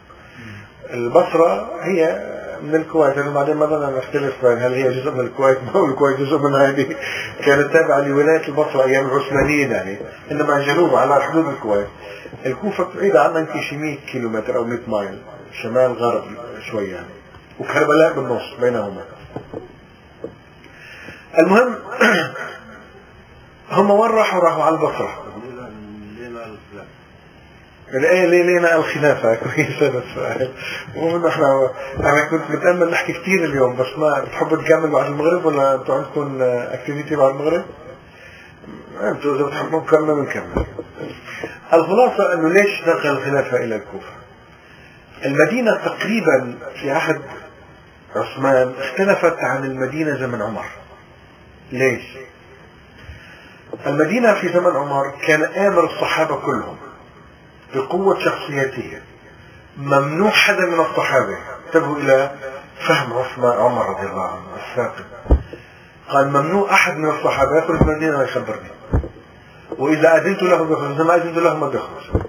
البصرة هي من الكويت. أنا بعدين ما بدنا نختلف هل هي جزء من الكويت أو الكويت جزء من هذه. كانت تابعة لولاية البصرة أيام العثمانيين يعني. إنما جنوب على حدود الكويت. الكوفة بعيدة عنا يمكن شي 100 كيلومتر أو 100 مايل شمال غرب شوي يعني. وكربلاء بالنص بينهما. المهم هم وين راحوا؟ راحوا على البصرة. الآية ليه لينا الخلافة؟ كويس هذا السؤال ونحن أنا كنت متأمل نحكي كثير اليوم بس ما بتحبوا تكمل بعد المغرب ولا أنتم عندكم اكتيفيتي بعد المغرب؟ أنتم إذا بتحبوا نكمل بنكمل الخلاصة إنه ليش نقل الخلافة إلى الكوفة؟ المدينة تقريبا في عهد عثمان اختلفت عن المدينة زمن عمر. ليش؟ المدينة في زمن عمر كان آمر الصحابة كلهم بقوة شخصيته ممنوع حدا من الصحابة. انتبهوا إلى فهم عثمان عمر رضي الله عنه الساقب قال ممنوع أحد من الصحابة يخرج من المدينة ويخبرني. وإذا أذنت له بيخرج ما أذنت له ما بيخرج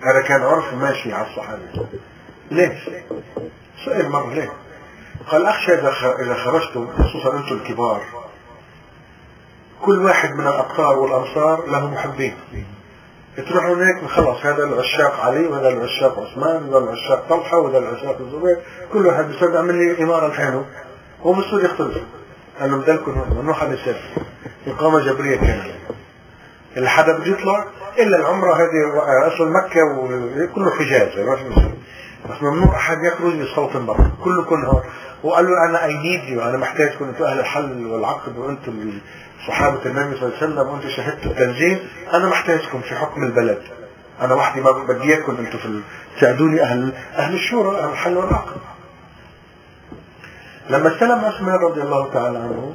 هذا كان عرف ماشي على الصحابة. ليش؟ سؤال مرة ليه؟ قال أخشى إذا خرجتم خصوصا أنتم الكبار. كل واحد من الأقطار والأمصار له محبين. تروح هناك خلاص هذا العشاق علي وهذا العشاق عثمان وهذا العشاق طلحة وهذا العشاق الزبير. كل واحد بيصير يعمل لي إمارة لحاله هو مسؤول يختلف قال له بدلكم ممنوع حدا يسافر إقامة جبرية كاملة. اللي حدا بده يطلع إلا العمرة هذه أصل مكة وكله حجاز ما في مشكلة. بس ممنوع أحد يخرج بصوت برا. كلكم هون. وقال له أنا أي نيد يو أنا محتاجكم أنتم أهل الحل والعقد وأنتم صحابة النبي صلى الله عليه وسلم وأنتم شهدتوا التنزيل. أنا محتاجكم في حكم البلد. أنا وحدي ما بدي إياكم أنتم في تساعدوني أهل أهل الشورى أهل الحل والعقد. لما استلم عثمان رضي الله تعالى عنه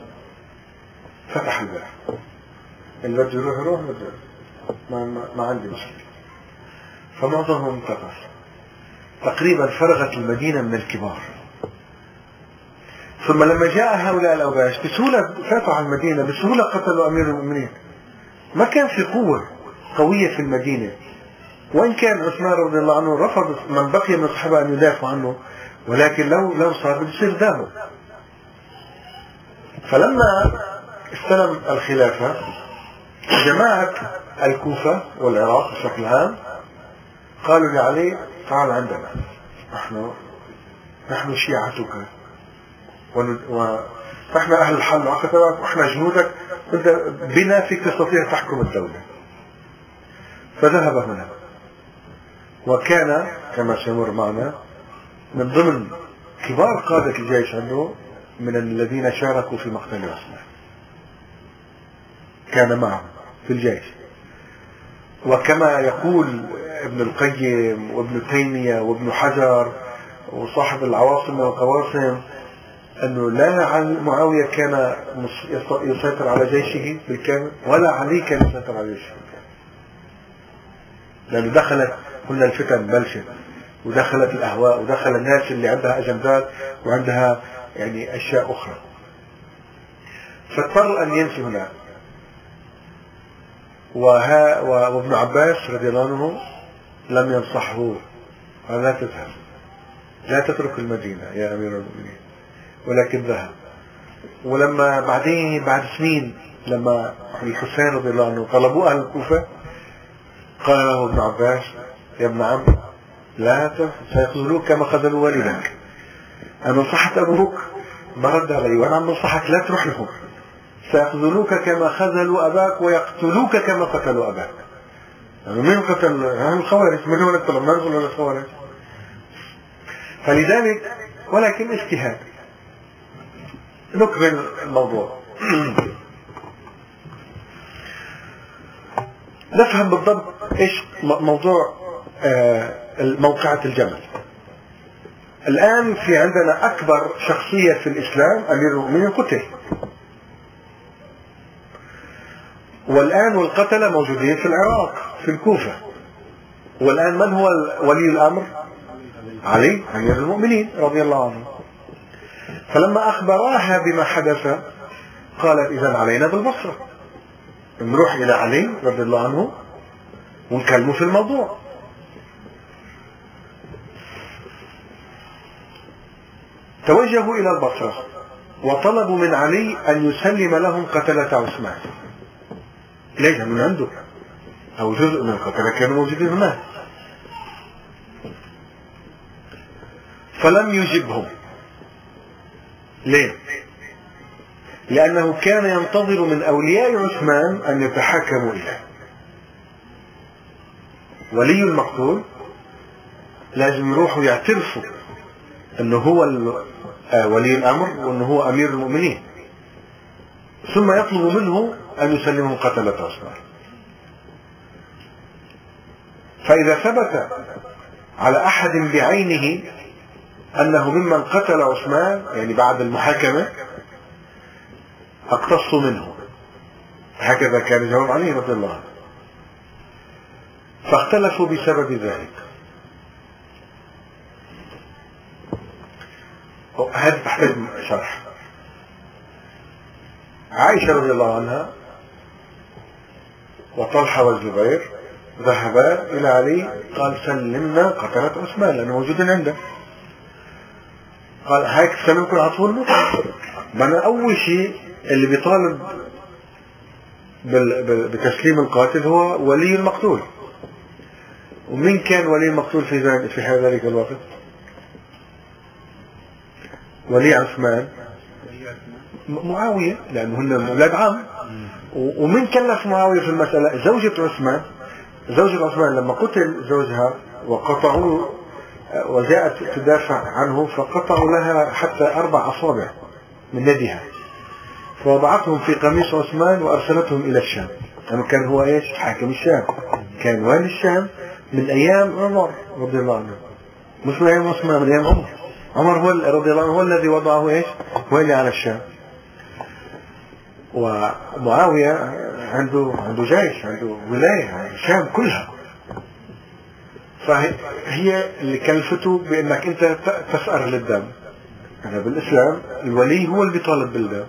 فتح الباب. اللي بده يروح يروح بده ما, ما, عندي مشكلة. فمعظمهم انتقل تقريبا فرغت المدينة من الكبار. ثم لما جاء هؤلاء الأوباش بسهولة على المدينة بسهولة قتلوا أمير المؤمنين. ما كان في قوة قوية في المدينة. وإن كان عثمان رضي الله عنه رفض من بقي من الصحابة أن يدافعوا عنه ولكن لو لو صار بده يصير دامه فلما استلم الخلافة جماعة الكوفة والعراق بشكل عام قالوا لعلي تعال عندنا نحن نحن شيعتك ونحن أهل الحل والعقد ونحن جنودك بنا فيك تستطيع تحكم الدولة. فذهب هنا. وكان كما سيمر معنا من ضمن كبار قادة الجيش عنده من الذين شاركوا في مقتل عثمان كان معه في الجيش. وكما يقول ابن القيم وابن تيمية وابن حجر وصاحب العواصم والقواسم أنه لا معاوية كان يسيطر على جيشه بالكامل ولا علي كان يسيطر على جيشه بالكامل. لأنه دخلت قلنا الفتن بلشت ودخلت الأهواء ودخل الناس اللي عندها أجندات وعندها يعني أشياء أخرى. فاضطر أن ينسي هناك. وها وابن عباس رضي الله عنه لم ينصحه. قال لا تذهب. لا تترك المدينة يا أمير المؤمنين. ولكن ذهب. ولما بعدين بعد سنين لما الحسين رضي الله عنه طلبوا أهل الكوفة قال له ابن عباس يا ابن عم لا سيخذلوك كما خذلوا والدك. أنا نصحت أبوك ما رد علي. وأنا عم نصحك لا تروح لهم سيخذلوك كما خذلوا أباك ويقتلوك كما قتلوا أباك. يعني مين قتل الخوارج من هو نقتل ما نقول الخوارج. فلذلك ولكن اجتهاد. نكمل الموضوع. نفهم بالضبط إيش موضوع آه، موقعة الجمل. الآن في عندنا أكبر شخصية في الإسلام أمير المؤمنين قتل والآن والقتلة موجودين في العراق في الكوفة. والآن من هو ولي الأمر؟ علي أمير المؤمنين رضي الله عنه. فلما أخبراها بما حدث قالت إذا علينا بالبصرة. نروح إلى علي رضي الله عنه ونكلمه في الموضوع. توجهوا إلى البصرة وطلبوا من علي أن يسلم لهم قتلة عثمان. ليس من عنده أو جزء من القتلة كانوا موجودين هناك. فلم يجبهم. ليه؟ لأنه كان ينتظر من أولياء عثمان أن يتحاكموا إليه. ولي المقتول لازم يروحوا يعترفوا أنه هو آه، ولي الأمر وأنه هو أمير المؤمنين. ثم يطلب منه أن يسلمهم قتلة عثمان فإذا ثبت على أحد بعينه أنه ممن قتل عثمان يعني بعد المحاكمة اقتصوا منه. هكذا كان جواب علي رضي الله عنه. فاختلفوا بسبب ذلك. هذا تحتاج شرح. عائشة رضي الله عنها وطلحة والزبير ذهبا إلى علي قال سلمنا قتلة عثمان لأنه موجود عنده. قال هيك سلمكم العصفور ما أنا أول شيء اللي بيطالب بتسليم القاتل هو ولي المقتول. ومين كان ولي المقتول في في ذلك الوقت؟ ولي عثمان. معاوية لأنه هن أولاد عم ومن كلف معاوية في المسألة زوجة عثمان زوجة عثمان لما قتل زوجها وقطعوا وجاءت تدافع عنه فقطعوا لها حتى أربع أصابع من يدها. فوضعتهم في قميص عثمان وأرسلتهم إلى الشام. لأنه كان هو إيش؟ حاكم الشام. كان والي الشام من أيام عمر رضي الله عنه. مش من أيام عثمان من أيام عمر. عمر هو رضي الله عنه هو الذي وضعه إيش؟ والي على الشام. ومعاوية عنده عنده جيش عنده ولاية الشام كلها. فهي اللي كلفته بأنك أنت تسأر للدم. أنا بالإسلام الولي هو اللي بيطالب بالدم.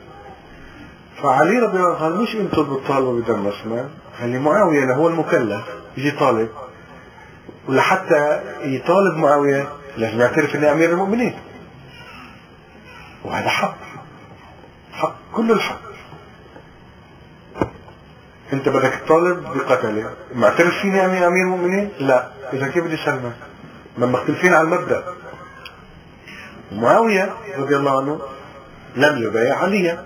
فعلي رضي الله عنه مش أنتم بتطالبوا بدم عثمان خلي معاوية هو المكلف يجي طالب. ولحتى يطالب معاوية لازم يعترف انه أمير المؤمنين. وهذا حق حق كل الحق. انت بدك تطالب بقتله معترف فيني اني أمير المؤمنين؟ لا. إذا كيف بدي سلمك ما مختلفين على المبدأ. معاوية رضي الله عنه لم يبايع عليا.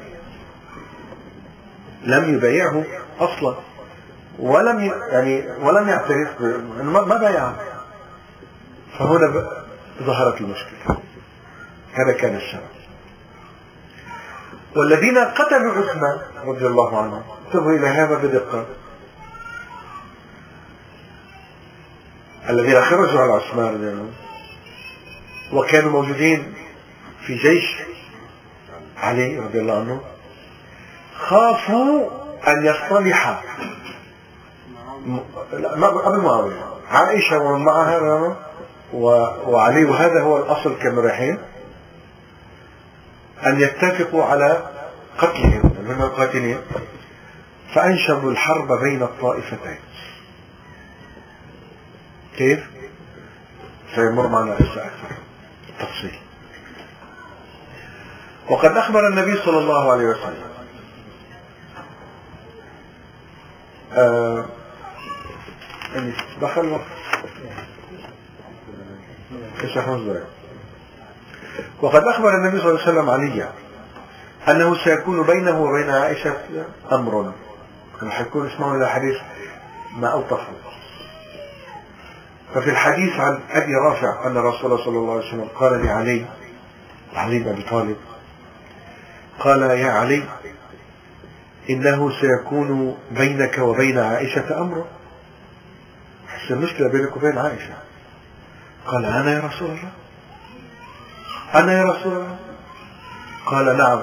لم يبايعه أصلا. ولم يعني ولم يعترف ما بايعه. فهنا ظهرت المشكلة. هذا كان السبب والذين قتلوا عثمان رضي الله عنه. انتبهوا إلى هذا بدقة. الذين خرجوا على عثمان. رضي الله وكانوا موجودين في جيش علي رضي الله عنه. خافوا أن يصطلح قبل معاوية. عائشة ومن معها وعلي وهذا هو الأصل كانوا رايحين أن يتفقوا على قتلهم من القاتلين. فأنشبوا الحرب بين الطائفتين. كيف؟ سيمر معنا هسه أكثر تفصيل. وقد أخبر النبي صلى الله عليه وسلم آه يعني دخل وقت. وقد أخبر النبي صلى الله عليه وسلم عليا أنه سيكون بينه وبين عائشة أمر. كما حيكون اسمه الحديث ما أوطفه ففي الحديث عن أبي رافع أن رسول الله صلى الله عليه وسلم قال لعلي علي بن أبي طالب قال يا علي إنه سيكون بينك وبين عائشة أمر. حس المشكلة بينك وبين عائشة. قال أنا يا رسول الله. أنا يا رسول الله. قال نعم.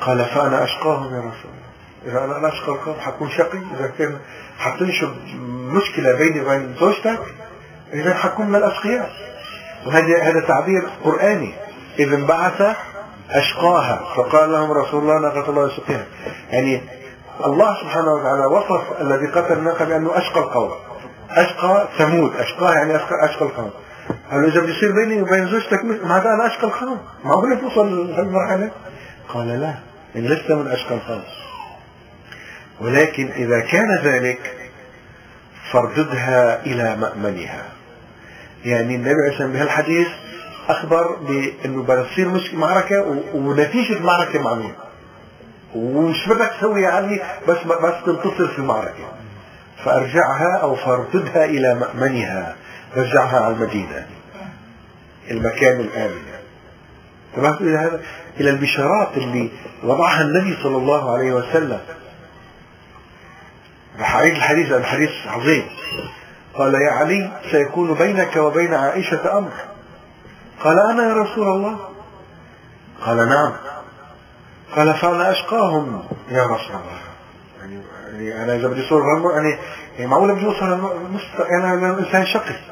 قال فأنا أشقاهم يا رسول الله. إذا أنا أشقى القوم حكون شقي. إذا كان حتنشب مشكلة بيني وبين زوجتك إذا حكون من الأشقياء. وهذا هذا تعبير قرآني. إذ انبعث أشقاها. فقال لهم رسول الله ناقة الله يسقيها يعني الله سبحانه وتعالى وصف الذي قتل الناقة بأنه أشقى القوم. أشقى ثمود. أشقاها يعني أشقى القوم. قال إذا بده بيني وبين زوجتك ماذا أنا أشقى القوم معقول توصل لهالمرحلة قال لا إن لست من أشقى القوم ولكن إذا كان ذلك فارددها إلى مأمنها. يعني النبي عليه الصلاة بهالحديث أخبر بأنه بتصير مش معركة ونتيجة المعركة مع مين ومش بدك تسوي يعني بس بس تنتصر في المعركة. فأرجعها أو فارددها إلى مأمنها. رجعها على المدينة المكان الآمن. انتبهت إلى هذا إلى البشارات اللي وضعها النبي صلى الله عليه وسلم. أعيد الحديث الحديث عظيم. قال يا علي سيكون بينك وبين عائشة أمر. قال أنا يا رسول الله. قال نعم. قال فأنا أشقاهم. يا رسول الله. يعني, يعني أنا إذا بدي صور يعني, يعني معقولة بدي أوصل أنا أنا إنسان شقي.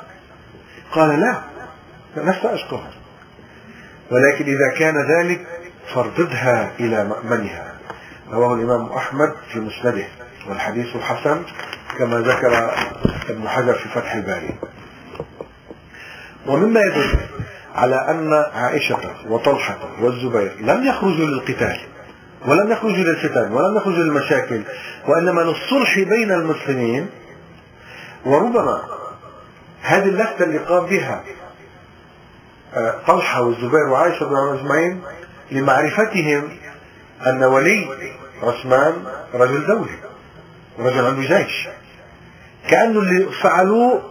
قال لا لست أشقاهم ولكن إذا كان ذلك فارددها إلى مأمنها. رواه الإمام أحمد في مسنده والحديث حسن كما ذكر ابن حجر في فتح الباري. ومما يدل على أن عائشة وطلحة والزبير لم يخرجوا للقتال ولم يخرجوا للفتن ولم يخرجوا للمشاكل وإنما للصلح بين المسلمين وربما هذه اللفتة اللي قام بها آه، طلحة والزبير وعائشة الله أجمعين لمعرفتهم أن ولي عثمان رجل دولي رجل عنده جيش. كأنه اللي فعلوه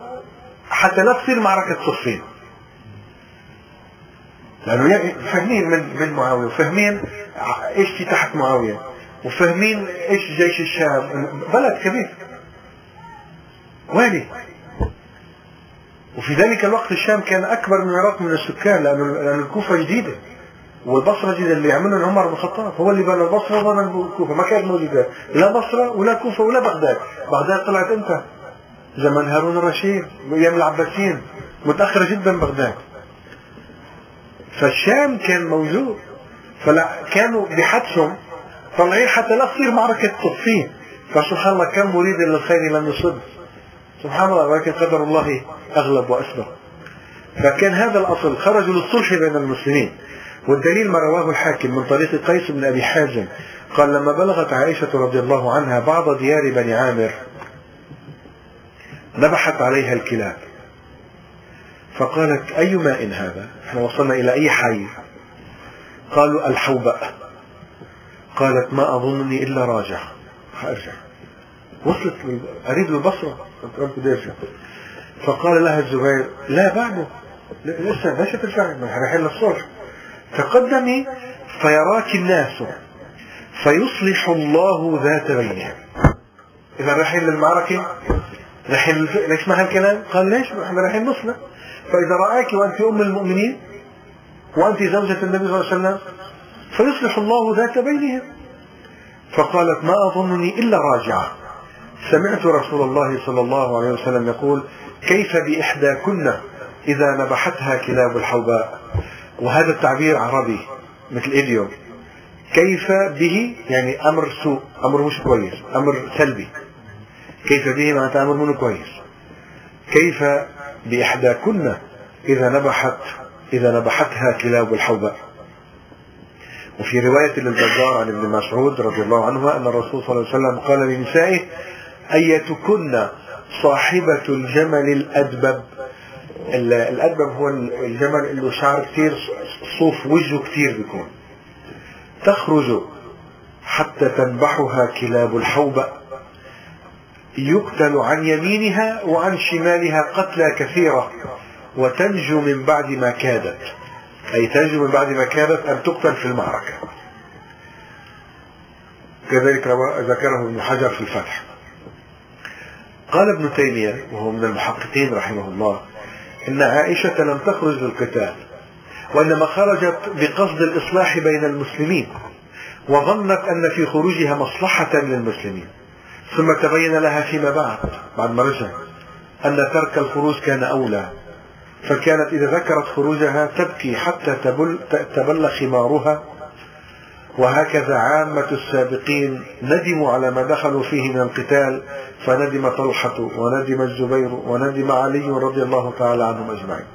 حتى لا تصير معركة صفين. لأنه فاهمين من من معاوية وفاهمين إيش في تحت معاوية وفاهمين إيش جيش الشام. بلد كبير. والي وفي ذلك الوقت الشام كان أكبر من العراق من السكان لأنه لأن الكوفة جديده والبصرة جديده اللي عملها عمر بن الخطاب هو اللي بنى البصرة وبنى الكوفة ما كانت موجودة لا بصرة ولا كوفة ولا بغداد. بغداد طلعت إمتى؟ زمن هارون الرشيد أيام العباسيين متأخرة جدا بغداد. فالشام كان موجود فلا كانوا بحدثهم طالعين حتى لا تصير معركة صفين فسبحان الله كم مريد للخير لم يصب سبحان الله ولكن قدر الله أغلب وأسبق فكان هذا الأصل خرجوا للصلح بين المسلمين. والدليل ما رواه الحاكم من طريق قيس بن أبي حازم. قال لما بلغت عائشة رضي الله عنها بعض ديار بني عامر نبحت عليها الكلاب. فقالت أي ماء هذا؟ إحنا وصلنا إلى أي حي؟ قالوا الحوباء قالت ما أظنني إلا راجع. حأرجع وصلت قريب للبصرة فقال لها الزبير لا بعده. لسه ليش ترجعي ما رايحين للصلح تقدمي فيراك الناس فيصلح الله ذات بينهم. إذا رايحين للمعركة رايحين ليش ما هالكلام؟ قال ليش؟ إحنا رايحين نصلح فإذا رآك وأنت أم المؤمنين وأنت زوجة النبي صلى الله عليه وسلم فيصلح الله ذات بينهم. فقالت ما أظنني إلا راجعة. سمعت رسول الله صلى الله عليه وسلم يقول كيف بإحداكن إذا نبحتها كلاب الحوباء؟ وهذا التعبير عربي مثل إيديوم كيف به؟ يعني أمر سوء أمر مش كويس أمر سلبي. كيف به؟ معناتها أمر منه كويس. كيف بإحداكن إذا نبحت إذا نبحتها كلاب الحوباء؟ وفي رواية للبزار عن ابن مسعود رضي الله عنه أن الرسول صلى الله عليه وسلم قال لنسائه أيتكن صاحبة الجمل الأدبب؟ الأدبب هو الجمل اللي شعر كثير صوف وجهه كثير بيكون. تخرج حتى تنبحها كلاب الحوبة يقتل عن يمينها وعن شمالها قتلى كثيرة وتنجو من بعد ما كادت. أي تنجو من بعد ما كادت أن تقتل في المعركة. كذلك ذكره ابن حجر في الفتح. قال ابن تيمية وهو من المحققين رحمه الله إن عائشة لم تخرج للقتال وإنما خرجت بقصد الإصلاح بين المسلمين وظنت أن في خروجها مصلحة للمسلمين. ثم تبين لها فيما بعد بعد ما أن ترك الخروج كان أولى فكانت إذا ذكرت خروجها تبكي حتى تبل, تبل خمارها. وهكذا عامة السابقين ندموا على ما دخلوا فيه من القتال فندم طلحة وندم الزبير وندم علي رضي الله تعالى عنهم أجمعين.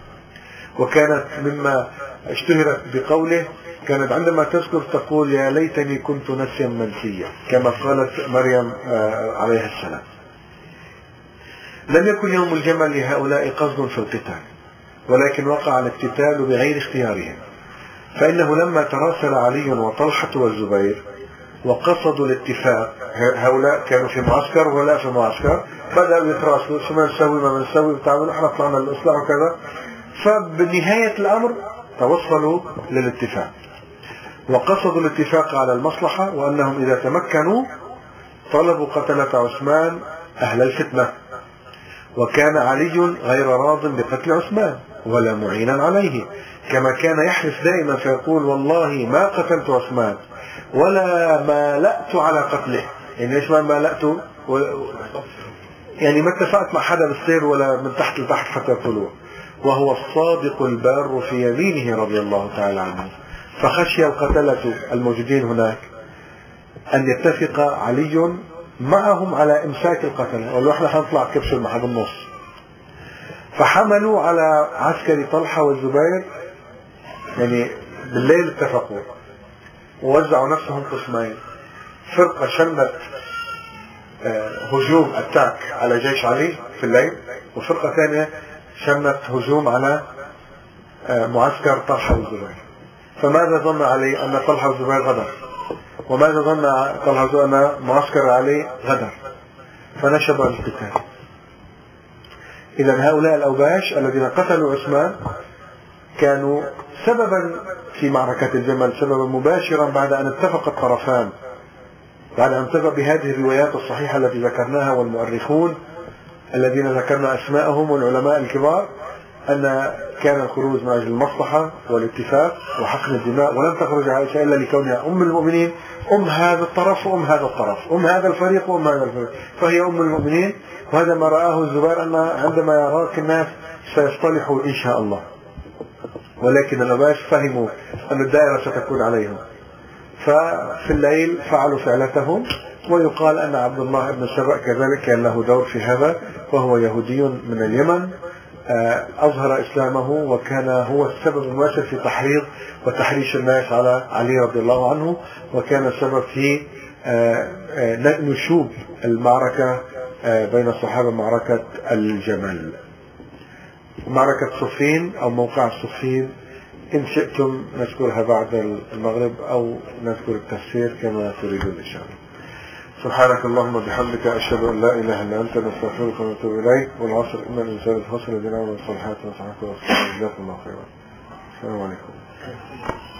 وكانت مما اشتهرت بقوله كانت عندما تذكر تقول يا ليتني كنت نسيا منسيا كما قالت مريم آه، عليها السلام. لم يكن يوم الجمل لهؤلاء قصد في القتال ولكن وقع الاقتتال بغير اختيارهم. فإنه لما تراسل علي وطلحة والزبير وقصدوا الاتفاق. هؤلاء كانوا في معسكر وهؤلاء في معسكر. بدأوا يتراسلوا شو ما نسوي ما نسوي بتعملوا إحنا طلعنا للإصلاح وكذا. فبنهاية الأمر توصلوا للاتفاق. وقصدوا الاتفاق على المصلحة وأنهم إذا تمكنوا طلبوا قتلة عثمان أهل الفتنة. وكان علي غير راض بقتل عثمان ولا معينا عليه. كما كان يحلف دائما فيقول والله ما قتلت عثمان. ولا مالأت على قتله. يعني ليش ما مالأت. يعني ما اتفقت مع حدا بالسير ولا من تحت لتحت حتى يقتلوه وهو الصادق البار في يمينه رضي الله تعالى عنه. فخشي القتلة الموجودين هناك أن يتفق علي معهم على إمساك القتلة. ولو إحنا حنطلع كبش المحل بالنص فحملوا على عسكري طلحة والزبير. يعني بالليل اتفقوا. ووزعوا نفسهم قسمين فرقة شنت آه، هجوم أتاك على جيش علي في الليل وفرقة ثانية شنت هجوم على آه، معسكر طلحة والزبير. فماذا ظن علي أن طلحة والزبير غدر؟ وماذا ظن طلحة أن معسكر علي غدر؟ فنشب القتال. إذا هؤلاء الأوباش الذين قتلوا عثمان كانوا سببا في معركة الجمل سببا مباشرا بعد أن اتفق الطرفان. بعد أن اتفق بهذه الروايات الصحيحة التي ذكرناها والمؤرخون الذين ذكرنا أسماءهم والعلماء الكبار أن كان الخروج من أجل المصلحة والاتفاق وحقن الدماء ولم تخرج عائشة إلا لكونها أم المؤمنين. أم هذا الطرف وأم هذا الطرف. أم هذا الفريق وأم هذا الفريق. فهي أم المؤمنين. وهذا ما رآه الزبير أن عندما يراك الناس سيصطلحوا إن شاء الله. ولكن الأباش فهموا أن الدائرة ستكون عليهم. ففي الليل فعلوا فعلتهم ويقال أن عبد الله بن سبأ كذلك كان له دور في هذا وهو يهودي من اليمن آه، أظهر إسلامه وكان هو السبب المؤثر في تحريض وتحريش الناس على علي رضي الله عنه وكان السبب في آه، آه، نشوب المعركة بين الصحابة معركة الجمل. معركة صفين أو موقع صفين إن شئتم نذكرها بعد المغرب أو نذكر التفسير كما تريدون إن شاء الله. سبحانك اللهم وبحمدك أشهد أن لا إله إلا أنت نستغفرك ونتوب إليك. والعصر إن الإنسان الفصل الذين عملوا الصالحات وصححك وصححك جزاكم الله خيرا. السلام عليكم.